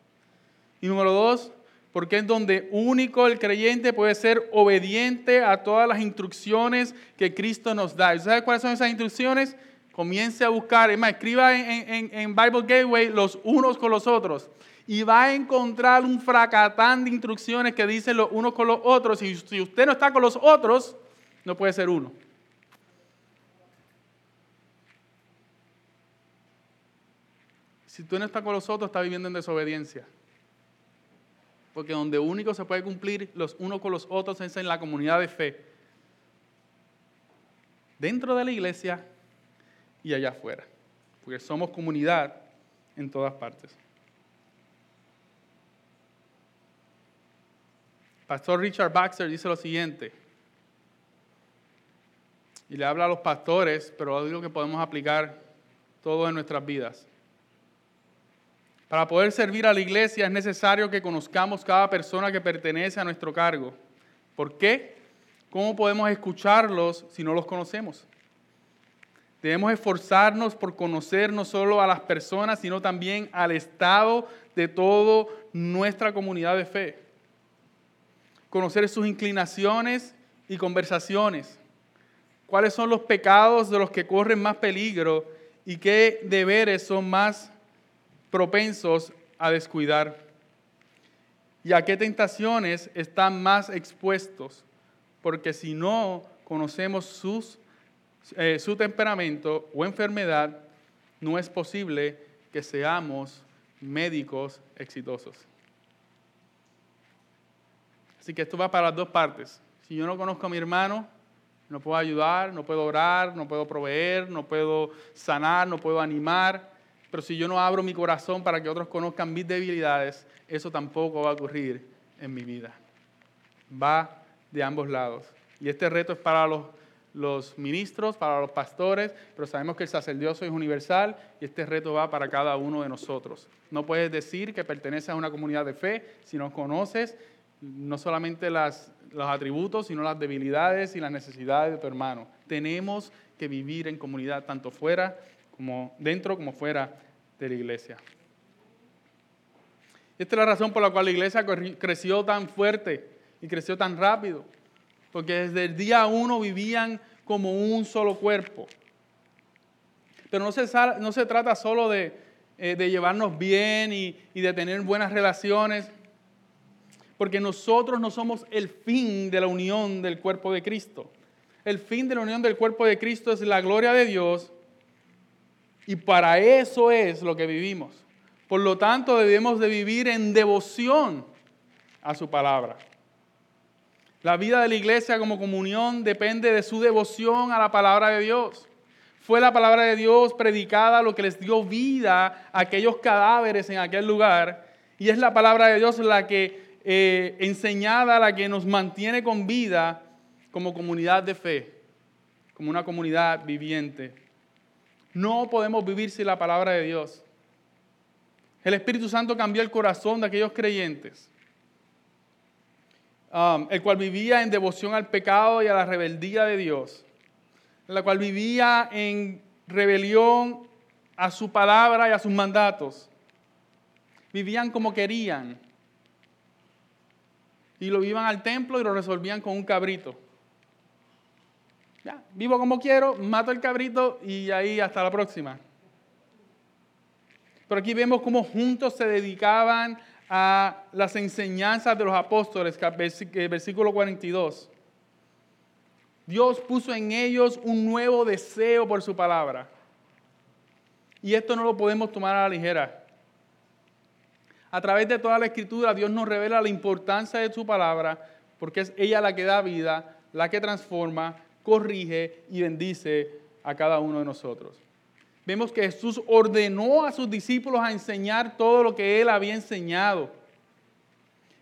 Y número dos, porque es donde único el creyente puede ser obediente a todas las instrucciones que Cristo nos da. ¿Y sabe cuáles son esas instrucciones? Comience a buscar, es más, escriba en, Bible Gateway los unos con los otros y va a encontrar un fracatán de instrucciones que dicen los unos con los otros. Y si usted no está con los otros, no puede ser uno. Si tú no estás con los otros, estás viviendo en desobediencia. Porque donde único se puede cumplir los unos con los otros es en la comunidad de fe. Dentro de la iglesia y allá afuera. Porque somos comunidad en todas partes. Pastor Richard Baxter dice lo siguiente. Y le habla a los pastores, pero algo que podemos aplicar todo en nuestras vidas. Para poder servir a la iglesia es necesario que conozcamos cada persona que pertenece a nuestro cargo. ¿Por qué? ¿Cómo podemos escucharlos si no los conocemos? Debemos esforzarnos por conocer no solo a las personas, sino también al estado de toda nuestra comunidad de fe. Conocer sus inclinaciones y conversaciones. Cuáles son los pecados de los que corren más peligro y qué deberes son más propensos a descuidar? ¿Y a qué tentaciones están más expuestos? Porque si no conocemos sus, eh, su temperamento o enfermedad, no es posible que seamos médicos exitosos. Así que esto va para las dos partes. Si yo no conozco a mi hermano, no puedo ayudar, no puedo orar, no puedo proveer, no puedo sanar, no puedo animar. Pero si yo no abro mi corazón para que otros conozcan mis debilidades, eso tampoco va a ocurrir en mi vida. Va de ambos lados. Y este reto es para los, los ministros, para los pastores, pero sabemos que el sacerdocio es universal y este reto va para cada uno de nosotros. No puedes decir que perteneces a una comunidad de fe si no conoces no solamente las, los atributos, sino las debilidades y las necesidades de tu hermano. Tenemos que vivir en comunidad tanto fuera como dentro como fuera de la iglesia. Esta es la razón por la cual la iglesia creció tan fuerte y creció tan rápido. Porque desde el día uno vivían como un solo cuerpo. Pero no se, no se trata solo de, eh, llevarnos bien y, y de tener buenas relaciones. Porque nosotros no somos el fin de la unión del cuerpo de Cristo. El fin de la unión del cuerpo de Cristo es la gloria de Dios y para eso es lo que vivimos. Por lo tanto, debemos de vivir en devoción a su palabra. La vida de la iglesia como comunión depende de su devoción a la palabra de Dios. Fue la palabra de Dios predicada lo que les dio vida a aquellos cadáveres en aquel lugar. Y es la palabra de Dios la que eh, enseñada, la que nos mantiene con vida como comunidad de fe, como una comunidad viviente. No podemos vivir sin la palabra de Dios. El Espíritu Santo cambió el corazón de aquellos creyentes, um, el cual vivía en devoción al pecado y a la rebeldía de Dios, el cual vivía en rebelión a su palabra y a sus mandatos. Vivían como querían. Y lo iban al templo y lo resolvían con un cabrito. Ya, vivo como quiero, mato el cabrito y ahí hasta la próxima. Pero aquí vemos cómo juntos se dedicaban a las enseñanzas de los apóstoles, versículo 42. Dios puso en ellos un nuevo deseo por su palabra. Y esto no lo podemos tomar a la ligera. A través de toda la escritura, Dios nos revela la importancia de su palabra, porque es ella la que da vida, la que transforma, corrige y bendice a cada uno de nosotros. Vemos que Jesús ordenó a sus discípulos a enseñar todo lo que él había enseñado.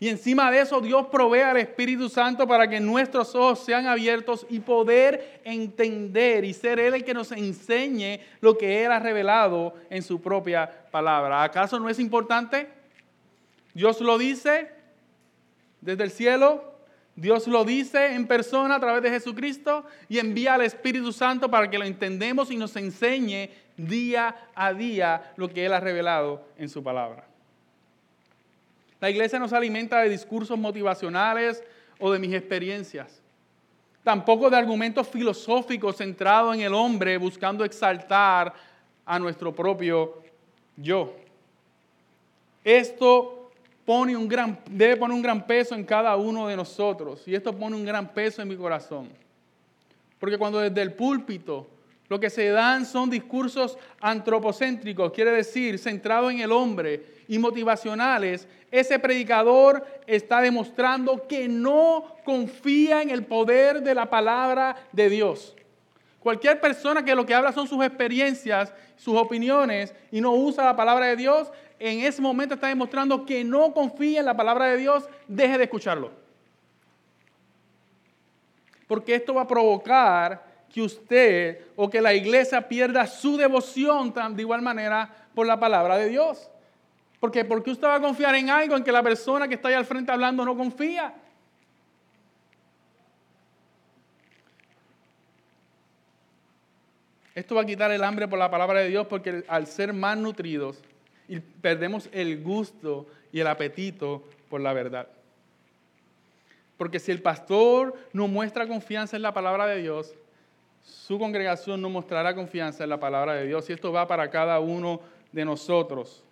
Y encima de eso Dios provee al Espíritu Santo para que nuestros ojos sean abiertos y poder entender y ser Él el que nos enseñe lo que Él ha revelado en su propia palabra. ¿Acaso no es importante? Dios lo dice desde el cielo, Dios lo dice en persona a través de Jesucristo y envía al Espíritu Santo para que lo entendemos y nos enseñe día a día lo que Él ha revelado en su palabra. La iglesia no se alimenta de discursos motivacionales o de mis experiencias. Tampoco de argumentos filosóficos centrados en el hombre buscando exaltar a nuestro propio yo. Esto pone un gran, debe poner un gran peso en cada uno de nosotros. Y esto pone un gran peso en mi corazón. Porque cuando desde el púlpito Lo que se dan son discursos antropocéntricos, quiere decir, centrados en el hombre y motivacionales. Ese predicador está demostrando que no confía en el poder de la palabra de Dios. Cualquier persona que lo que habla son sus experiencias, sus opiniones y no usa la palabra de Dios, en ese momento está demostrando que no confía en la palabra de Dios, deje de escucharlo. Porque esto va a provocar que usted o que la iglesia pierda su devoción de igual manera por la palabra de Dios. Porque porque usted va a confiar en algo en que la persona que está ahí al frente hablando no confía. Esto va a quitar el hambre por la palabra de Dios porque al ser más nutridos y perdemos el gusto y el apetito por la verdad. Porque si el pastor no muestra confianza en la palabra de Dios, su congregación no mostrará confianza en la palabra de Dios. Y esto va para cada uno de nosotros.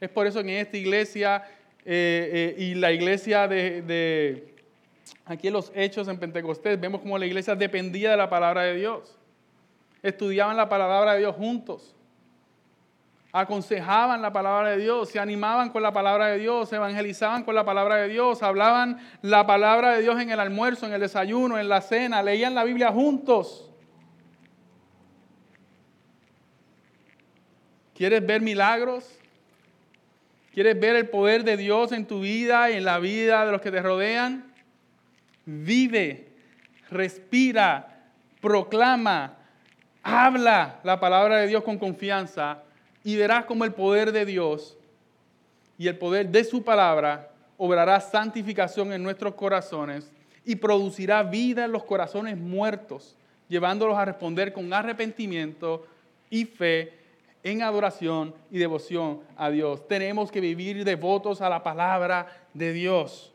Es por eso que en esta iglesia eh, eh, y la iglesia de, de, aquí en los Hechos en Pentecostés, vemos como la iglesia dependía de la palabra de Dios estudiaban la palabra de Dios juntos, aconsejaban la palabra de Dios, se animaban con la palabra de Dios, evangelizaban con la palabra de Dios, hablaban la palabra de Dios en el almuerzo, en el desayuno, en la cena, leían la Biblia juntos. ¿Quieres ver milagros? ¿Quieres ver el poder de Dios en tu vida y en la vida de los que te rodean? Vive, respira, proclama, Habla la palabra de Dios con confianza y verás como el poder de Dios y el poder de su palabra obrará santificación en nuestros corazones y producirá vida en los corazones muertos, llevándolos a responder con arrepentimiento y fe en adoración y devoción a Dios. Tenemos que vivir devotos a la palabra de Dios.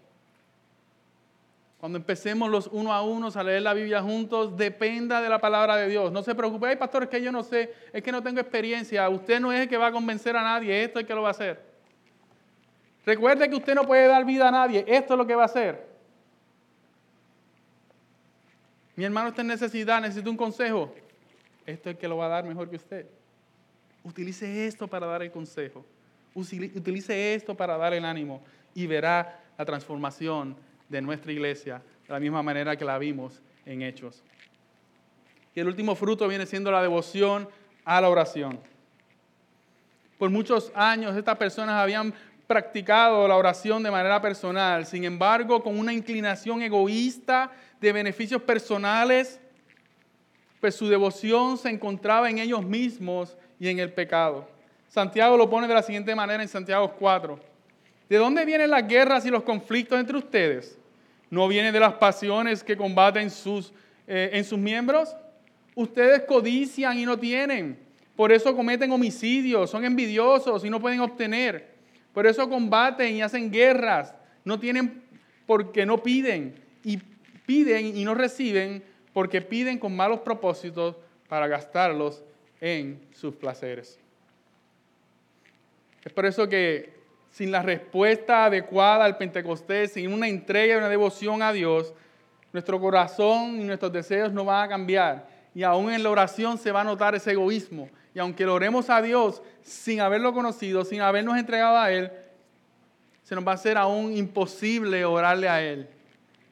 Cuando empecemos los uno a uno a leer la Biblia juntos, dependa de la palabra de Dios. No se preocupe, ay pastor, es que yo no sé, es que no tengo experiencia. Usted no es el que va a convencer a nadie, esto es el que lo va a hacer. Recuerde que usted no puede dar vida a nadie, esto es lo que va a hacer. Mi hermano está en necesidad, necesita un consejo. Esto es el que lo va a dar mejor que usted. Utilice esto para dar el consejo. Utilice esto para dar el ánimo y verá la transformación de nuestra iglesia, de la misma manera que la vimos en Hechos. Y el último fruto viene siendo la devoción a la oración. Por muchos años estas personas habían practicado la oración de manera personal, sin embargo, con una inclinación egoísta de beneficios personales, pues su devoción se encontraba en ellos mismos y en el pecado. Santiago lo pone de la siguiente manera en Santiago 4. ¿De dónde vienen las guerras y los conflictos entre ustedes? ¿No viene de las pasiones que combaten sus, eh, en sus miembros? Ustedes codician y no tienen. Por eso cometen homicidios, son envidiosos y no pueden obtener. Por eso combaten y hacen guerras. No tienen porque no piden. Y piden y no reciben porque piden con malos propósitos para gastarlos en sus placeres. Es por eso que sin la respuesta adecuada al Pentecostés, sin una entrega y una devoción a Dios, nuestro corazón y nuestros deseos no van a cambiar. Y aún en la oración se va a notar ese egoísmo. Y aunque lo oremos a Dios sin haberlo conocido, sin habernos entregado a Él, se nos va a hacer aún imposible orarle a Él.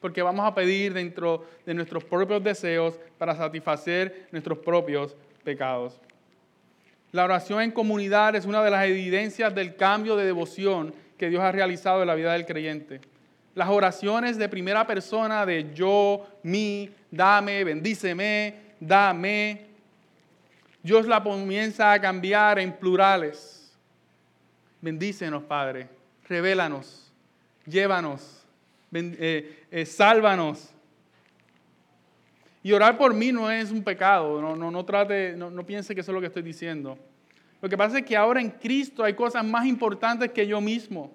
Porque vamos a pedir dentro de nuestros propios deseos para satisfacer nuestros propios pecados. La oración en comunidad es una de las evidencias del cambio de devoción que Dios ha realizado en la vida del creyente. Las oraciones de primera persona de yo, mi, dame, bendíceme, dame, Dios la comienza a cambiar en plurales. Bendícenos, Padre, revélanos, llévanos, eh, eh, sálvanos. Y orar por mí no es un pecado, no, no, no trate, no, no piense que eso es lo que estoy diciendo. Lo que pasa es que ahora en Cristo hay cosas más importantes que yo mismo.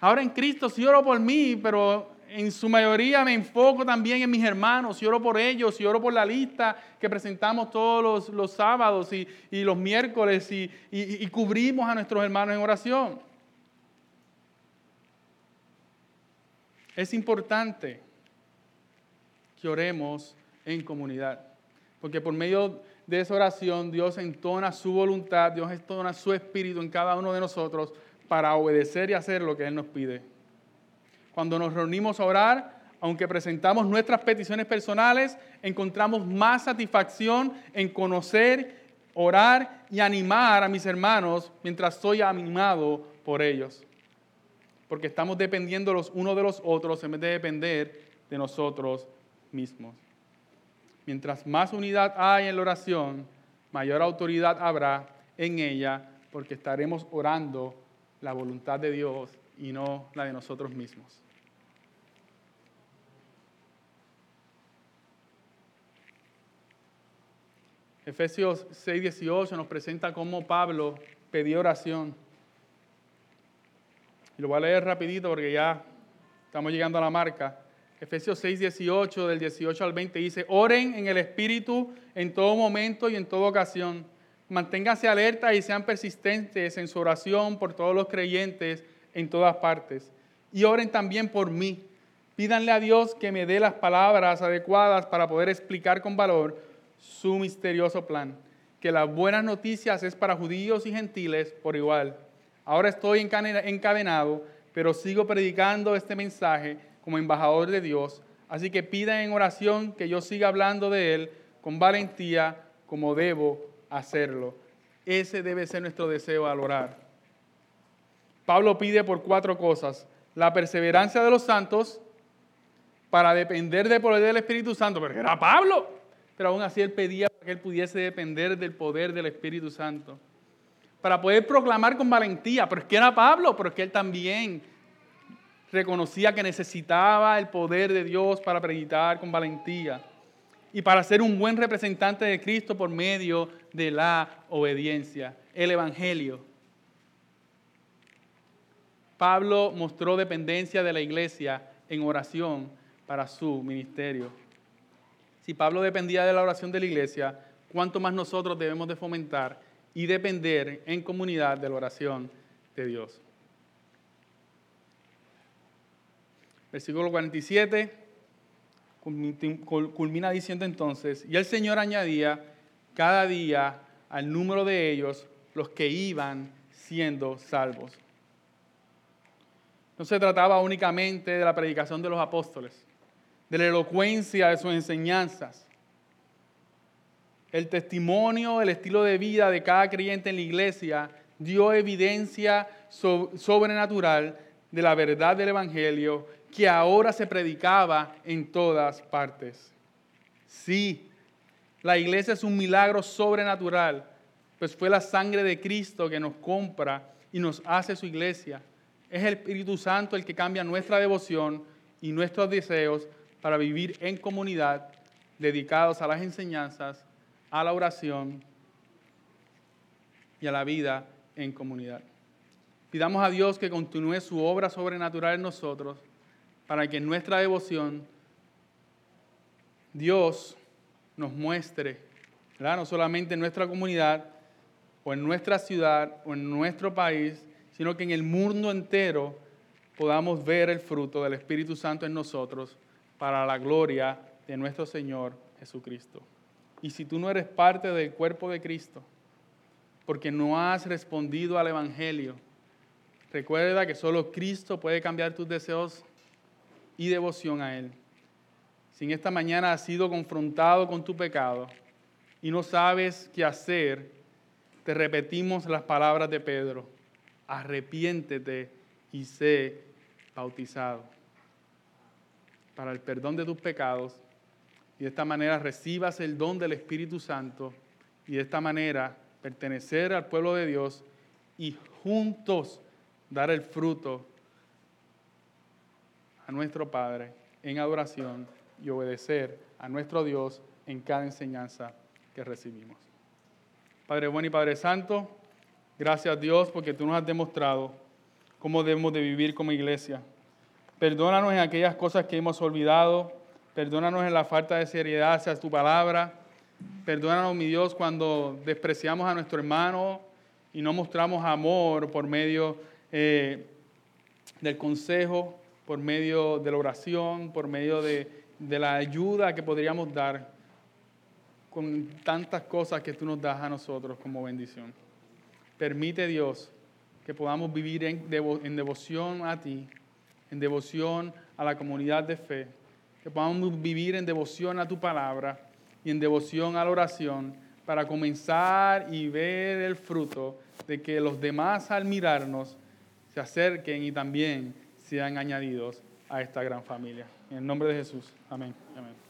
Ahora en Cristo sí oro por mí, pero en su mayoría me enfoco también en mis hermanos, y oro por ellos, y oro por la lista que presentamos todos los, sábados y, los miércoles y, y cubrimos a nuestros hermanos en oración. Es importante que oremos en comunidad. porque por medio de esa oración Dios entona su voluntad, Dios entona su espíritu en cada uno de nosotros para obedecer y hacer lo que Él nos pide. Cuando nos reunimos a orar, aunque presentamos nuestras peticiones personales, encontramos más satisfacción en conocer, orar y animar a mis hermanos mientras soy animado por ellos. Porque estamos dependiendo los unos de los otros en vez de depender de nosotros mismos. Mientras más unidad hay en la oración, mayor autoridad habrá en ella, porque estaremos orando la voluntad de Dios y no la de nosotros mismos. Efesios 6:18 nos presenta cómo Pablo pidió oración. Y lo voy a leer rapidito porque ya estamos llegando a la marca. Efesios 6:18 del 18 al 20 dice, oren en el Espíritu en todo momento y en toda ocasión. Manténganse alerta y sean persistentes en su oración por todos los creyentes en todas partes. Y oren también por mí. Pídanle a Dios que me dé las palabras adecuadas para poder explicar con valor su misterioso plan, que las buenas noticias es para judíos y gentiles por igual. Ahora estoy encadenado, pero sigo predicando este mensaje como embajador de Dios, así que pidan en oración que yo siga hablando de Él con valentía como debo hacerlo. Ese debe ser nuestro deseo al orar. Pablo pide por cuatro cosas. La perseverancia de los santos para depender del poder del Espíritu Santo, porque era Pablo pero aún así él pedía que él pudiese depender del poder del Espíritu Santo. Para poder proclamar con valentía, pero es que era Pablo, pero es que él también reconocía que necesitaba el poder de Dios para predicar con valentía y para ser un buen representante de Cristo por medio de la obediencia, el Evangelio. Pablo mostró dependencia de la iglesia en oración para su ministerio. Si Pablo dependía de la oración de la iglesia, ¿cuánto más nosotros debemos de fomentar y depender en comunidad de la oración de Dios? Versículo 47 culmina diciendo entonces, y el Señor añadía cada día al número de ellos los que iban siendo salvos. No se trataba únicamente de la predicación de los apóstoles de la elocuencia de sus enseñanzas. El testimonio, el estilo de vida de cada creyente en la iglesia dio evidencia sobrenatural de la verdad del Evangelio que ahora se predicaba en todas partes. Sí, la iglesia es un milagro sobrenatural, pues fue la sangre de Cristo que nos compra y nos hace su iglesia. Es el Espíritu Santo el que cambia nuestra devoción y nuestros deseos para vivir en comunidad, dedicados a las enseñanzas, a la oración y a la vida en comunidad. Pidamos a Dios que continúe su obra sobrenatural en nosotros para que en nuestra devoción Dios nos muestre, no solamente en nuestra comunidad o en nuestra ciudad o en nuestro país, sino que en el mundo entero podamos ver el fruto del Espíritu Santo en nosotros para la gloria de nuestro Señor Jesucristo. Y si tú no eres parte del cuerpo de Cristo, porque no has respondido al Evangelio, recuerda que solo Cristo puede cambiar tus deseos y devoción a Él. Si en esta mañana has sido confrontado con tu pecado y no sabes qué hacer, te repetimos las palabras de Pedro. Arrepiéntete y sé bautizado para el perdón de tus pecados y de esta manera recibas el don del Espíritu Santo y de esta manera pertenecer al pueblo de Dios y juntos dar el fruto nuestro Padre en adoración y obedecer a nuestro Dios en cada enseñanza que recibimos. Padre bueno y Padre Santo, gracias a Dios porque tú nos has demostrado cómo debemos de vivir como iglesia. Perdónanos en aquellas cosas que hemos olvidado. Perdónanos en la falta de seriedad hacia tu palabra. Perdónanos, mi Dios, cuando despreciamos a nuestro hermano y no mostramos amor por medio eh, del consejo, por medio de la oración, por medio de, de la ayuda que podríamos dar. con tantas cosas que tú nos das a nosotros como bendición. Permite Dios que podamos vivir en, en devoción a ti, en devoción a la comunidad de fe, que podamos vivir en devoción a tu palabra y en devoción a la oración para comenzar y ver el fruto de que los demás al mirarnos se acerquen y también sean añadidos a esta gran familia. En el nombre de Jesús. Amén. Amén.